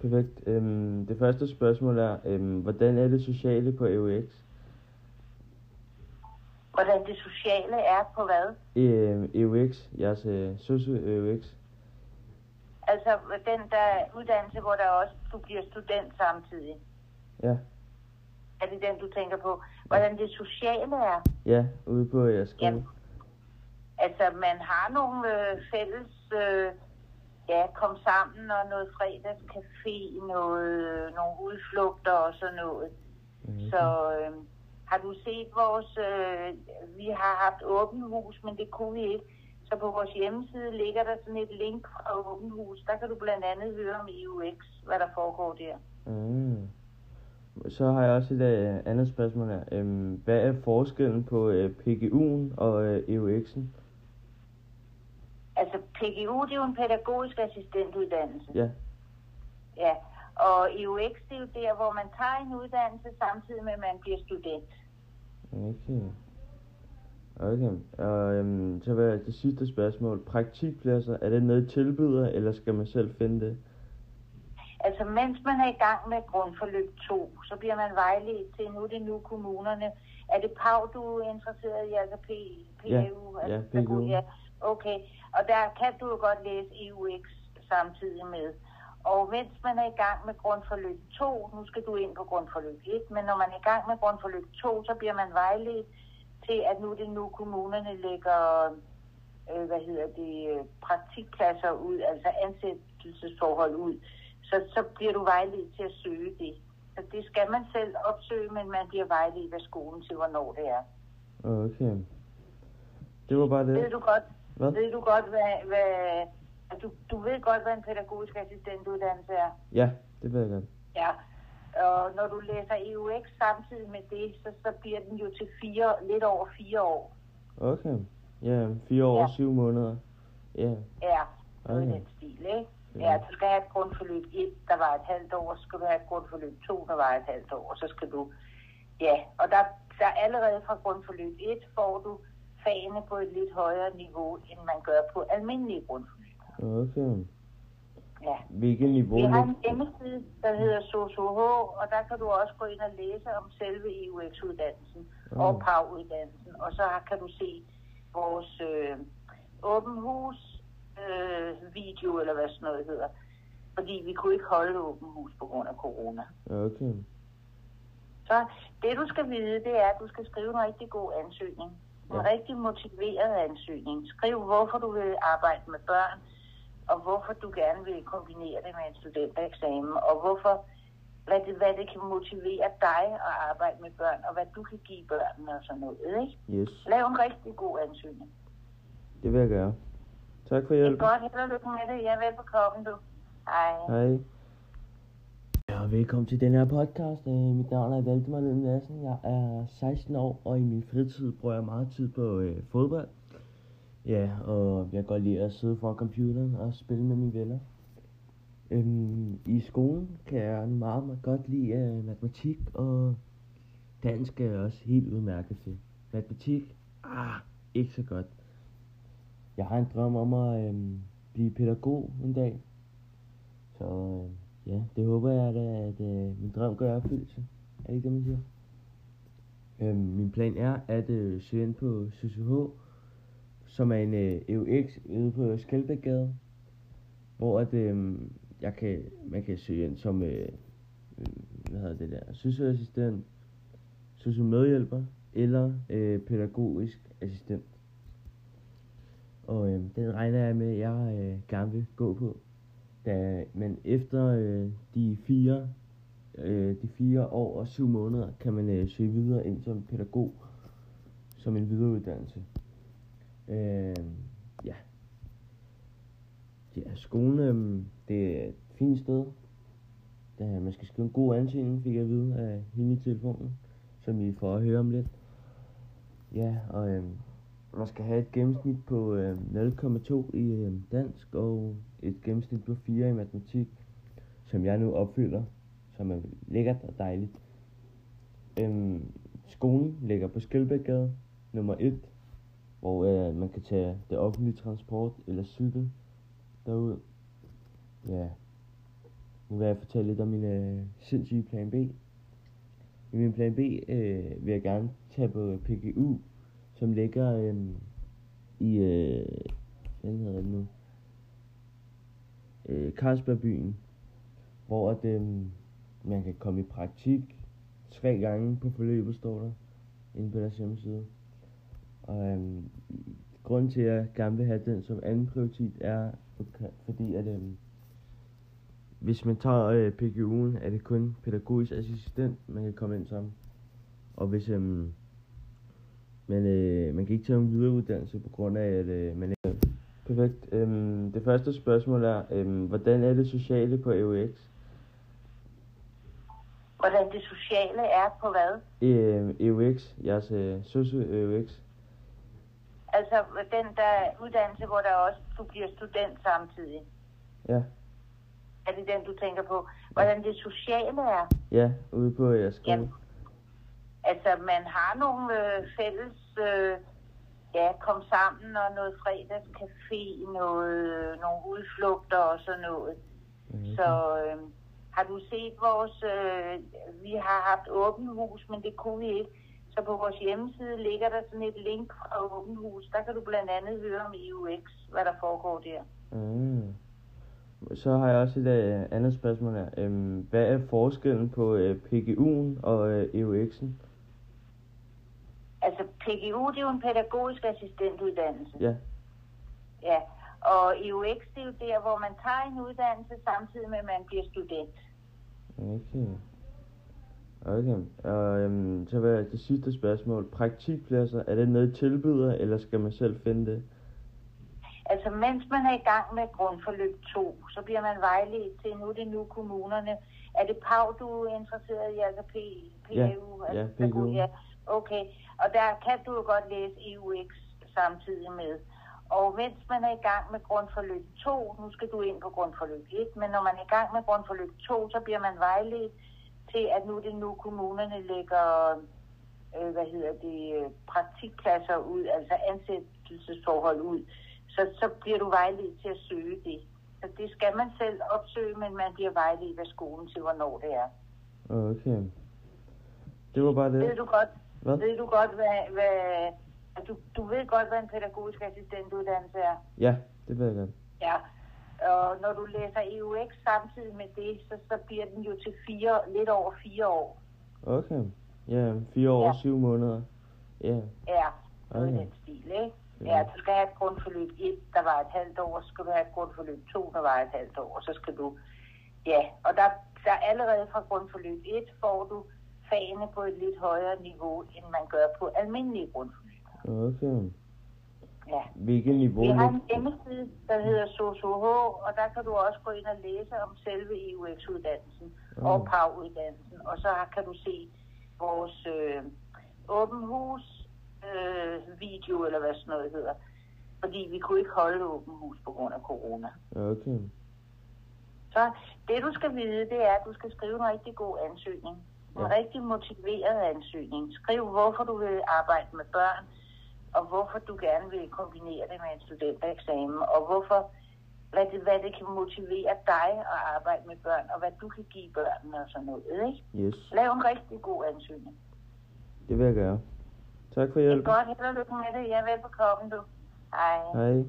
Perfekt. Øhm, det første spørgsmål er, øhm, hvordan er det sociale på EUX? Hvordan det sociale er på hvad? Øhm, EUX, jeres øh, sosu EUX. Altså den der uddannelse, hvor der også du bliver student samtidig. Ja, Er det den, du tænker på? Hvordan det sociale er? ja, ude på jeres skole. Jamen, Altså, man har nogle øh, fælles, øh, ja, kom sammen og noget fredagscafé, noget, nogle udflugter og sådan noget. Mhm. Så øh, har du set vores, øh, vi har haft åben hus, men det kunne vi ikke. Så på vores hjemmeside ligger der sådan et link fra åben hus. Der kan du blandt andet høre om EUX, hvad der foregår der. Mm. Så har jeg også et øh, andet spørgsmål her. Øhm, hvad er forskellen på øh, PGU'en og øh, EUX'en? Altså, PGU, det er jo en pædagogisk assistentuddannelse. Ja, Ja, og EUX, det er jo der, hvor man tager en uddannelse samtidig med, at man bliver student. okay. Okay, og øhm, så var det sidste spørgsmål. Praktikpladser, er det noget I tilbyder, eller skal man selv finde det? Altså, mens man er i gang med grundforløb 2, så bliver man vejledt til, nu er det nu kommunerne. Er det PAV, du er interesseret i, altså P, PAU? Ja, altså, ja, PGU. Ja, okay. Og der kan du jo godt læse EUX samtidig med. Og mens man er i gang med grundforløb 2, nu skal du ind på grundforløb 1, men når man er i gang med grundforløb 2, så bliver man vejledt til, at nu det nu kommunerne lægger øh, hvad hedder det, øh, praktikpladser ud, altså ansættelsesforhold ud, så, så bliver du vejledt til at søge det. Så det skal man selv opsøge, men man bliver vejledt af skolen til, hvornår det er. Okay. Det var bare Ved det. du godt, Hvad? ved du godt hvad, hvad du, du ved godt, hvad en pædagogisk assistentuddannelse er? Ja, det ved jeg godt. Ja. Og når du læser EUX samtidig med det, så, så bliver den jo til fire, lidt over fire år. Okay. Ja, fire år Ja. og syv måneder. Ja, Ja, noget i Okay. den stil, ikke? Ja. Ja, du skal have et grundforløb 1, der var et halvt år, så skal du have et grundforløb 2, der var et halvt år, så skal du... Ja, og der, der allerede fra grundforløb 1 får du fagene på et lidt højere niveau, end man gør på almindelige grundforløb. okay. Ja. Hvilket niveau Vi har en hjemmeside, der hedder SOSOH, og der kan du også gå ind og læse om selve EUX-uddannelsen Ah. og PAV-uddannelsen. Og så kan du se vores øh, åben hus øh, video, eller hvad sådan noget hedder. Fordi vi kunne ikke holde åben hus på grund af corona. Okay. Så det du skal vide, det er, at du skal skrive en rigtig god ansøgning. En rigtig motiveret ansøgning. Skriv, hvorfor du vil arbejde med børn, og hvorfor du gerne vil kombinere det med en studentereksamen, og hvorfor, hvad det, hvad det kan motivere dig at arbejde med børn, og hvad du kan give børnene og sådan noget. Ikke? Yes, Lav en rigtig god ansøgning. det vil jeg gøre. Tak for Det er hjælpen. godt, held og lykke med det. Ja, velbekomme du. Hej. Hej. Ja, velkommen til den her podcast. Øh, mit navn er Valdemar Løn Madsen. Jeg er 16 år, og i min fritid bruger jeg meget tid på øh, fodbold. Ja, og jeg kan godt lide at sidde foran computeren og spille med mine venner. Øhm, I skolen kan jeg meget, meget godt lide øh, matematik, og dansk er jeg også helt udmærket til. Matematik, ah, ikke så godt. Jeg har en drøm om at øh, blive pædagog en dag. Så øh, ja, det håber jeg da, at øh, min drøm går i opfyldelse. Er det ikke det, man siger? Øhm, min plan er at øh, søge ind på CCH, som er en øh, EUX ude på Skelbækgade, hvor at, øh, jeg kan, man kan søge ind som øh, øh, hvad hedder det der, socioassistent, medhjælper eller øh, pædagogisk assistent. Og øh, den regner jeg med, at jeg øh, gerne vil gå på. Da, men efter øh, de fire øh, de fire år og syv måneder kan man øh, søge videre ind som pædagog som en videreuddannelse. Øh, ja. Ja, skolen øh, det er et fint sted. Da man skal skrive en god ansøgning, fik jeg at vide af hende i telefonen, som I får at høre om lidt. Ja, og øh, man skal have et gennemsnit på øh, 0,2 i øh, dansk og et gennemsnit på 4 i matematik, som jeg nu opfylder, som er lækkert og dejligt. Øhm, skolen ligger på Skelbækgade, nummer 1, hvor øh, man kan tage det offentlige transport eller cykel derud. Ja. Nu vil jeg fortælle lidt om min øh, sindssyge plan B. I min plan B øh, vil jeg gerne tage på PGU, som ligger øh, i, øh, hvad hedder det nu? Øh, Carlsbergbyen, hvor at, øh, man kan komme i praktik tre gange på forløbet, står der inde på deres hjemmeside. Og øh, grunden til, at jeg gerne vil have den som anden prioritet, er fordi, at øh, hvis man tager øh, PGU'en, er det kun pædagogisk assistent, man kan komme ind som. Og hvis øh, man, øh, man kan ikke tage en videreuddannelse på grund af, at øh, man ikke... Perfekt. Øhm, det første spørgsmål er, øhm, hvordan er det sociale på EUX? Hvordan det sociale er på hvad? Øh, EUX, jeres øh, socio-EUX. Altså den der uddannelse, hvor der også du bliver student samtidig. Ja. Er det den, du tænker på? Hvordan det sociale er? Ja, ude på jeres skole. Jamen, altså, man har nogle øh, fælles, øh, ja, kom sammen og noget fredagscafé, noget, nogle udflugter og sådan noget. Okay. Så øh, har du set vores, øh, vi har haft åben hus, men det kunne vi ikke. Så på vores hjemmeside ligger der sådan et link fra åben hus. Der kan du blandt andet høre om EUX, hvad der foregår der. Mm. Så har jeg også et øh, andet spørgsmål her. Øhm, hvad er forskellen på øh, PGU'en og øh, EUX'en? Altså, PGU, det er jo en pædagogisk assistentuddannelse. Ja. Ja, og EUX, det er jo der, hvor man tager en uddannelse samtidig med, at man bliver student. Okay. Okay. Og øhm, så var det sidste spørgsmål. Praktikpladser, er det noget, tilbyder, eller skal man selv finde det? Altså, mens man er i gang med grundforløb 2, så bliver man vejledt til, nu er det nu kommunerne. Er det PAV, du er interesseret i, altså P, PAU? Ja, altså, ja, PGU. Ja, okay. Og der kan du jo godt læse EUX samtidig med. Og mens man er i gang med grundforløb 2, nu skal du ind på grundforløb 1, men når man er i gang med grundforløb 2, så bliver man vejledt til, at nu det nu kommunerne lægger øh, hvad hedder det, praktikpladser ud, altså ansættelsesforhold ud, så, så bliver du vejledt til at søge det. Så det skal man selv opsøge, men man bliver vejledt af skolen til, hvornår det er. Okay. Det var bare det. Ved du godt, Hvad? ved du godt hvad, hvad du, du ved godt, hvad en pædagogisk assistentuddannelse er? Ja, det ved jeg godt. Ja. Og når du læser EUX samtidig med det, så, så bliver den jo til fire, lidt over fire år. Okay. Ja, fire år og Ja. syv måneder. Ja. Ja, i Okay. den stil, ikke? Ja. Ja, du skal have et grundforløb 1, der var et halvt år, så skal du have et grundforløb 2, der var et halvt år, så skal du... Ja, og der, der allerede fra grundforløb 1 får du fagene på et lidt højere niveau, end man gør på almindelige grundforløb. Okay. Ja. Hvilket niveau? Vi har en hjemmeside, der hedder SOSOH, og der kan du også gå ind og læse om selve EUX-uddannelsen Mm. og PAV-uddannelsen. Og så kan du se vores øh, åben hus øh, video, eller hvad sådan noget hedder. Fordi vi kunne ikke holde åben hus på grund af corona. Okay. Så det du skal vide, det er, at du skal skrive en rigtig god ansøgning. En Ja. rigtig motiveret ansøgning. Skriv, hvorfor du vil arbejde med børn, og hvorfor du gerne vil kombinere det med en studentereksamen, og hvorfor, hvad det, hvad det kan motivere dig at arbejde med børn, og hvad du kan give børnene og sådan noget. Ikke? Yes. Lav en rigtig god ansøgning. Det vil jeg gøre. Tak for Det er hjælpen. godt, held og lykke med det. Ja, velbekomme du. Hej. Hej.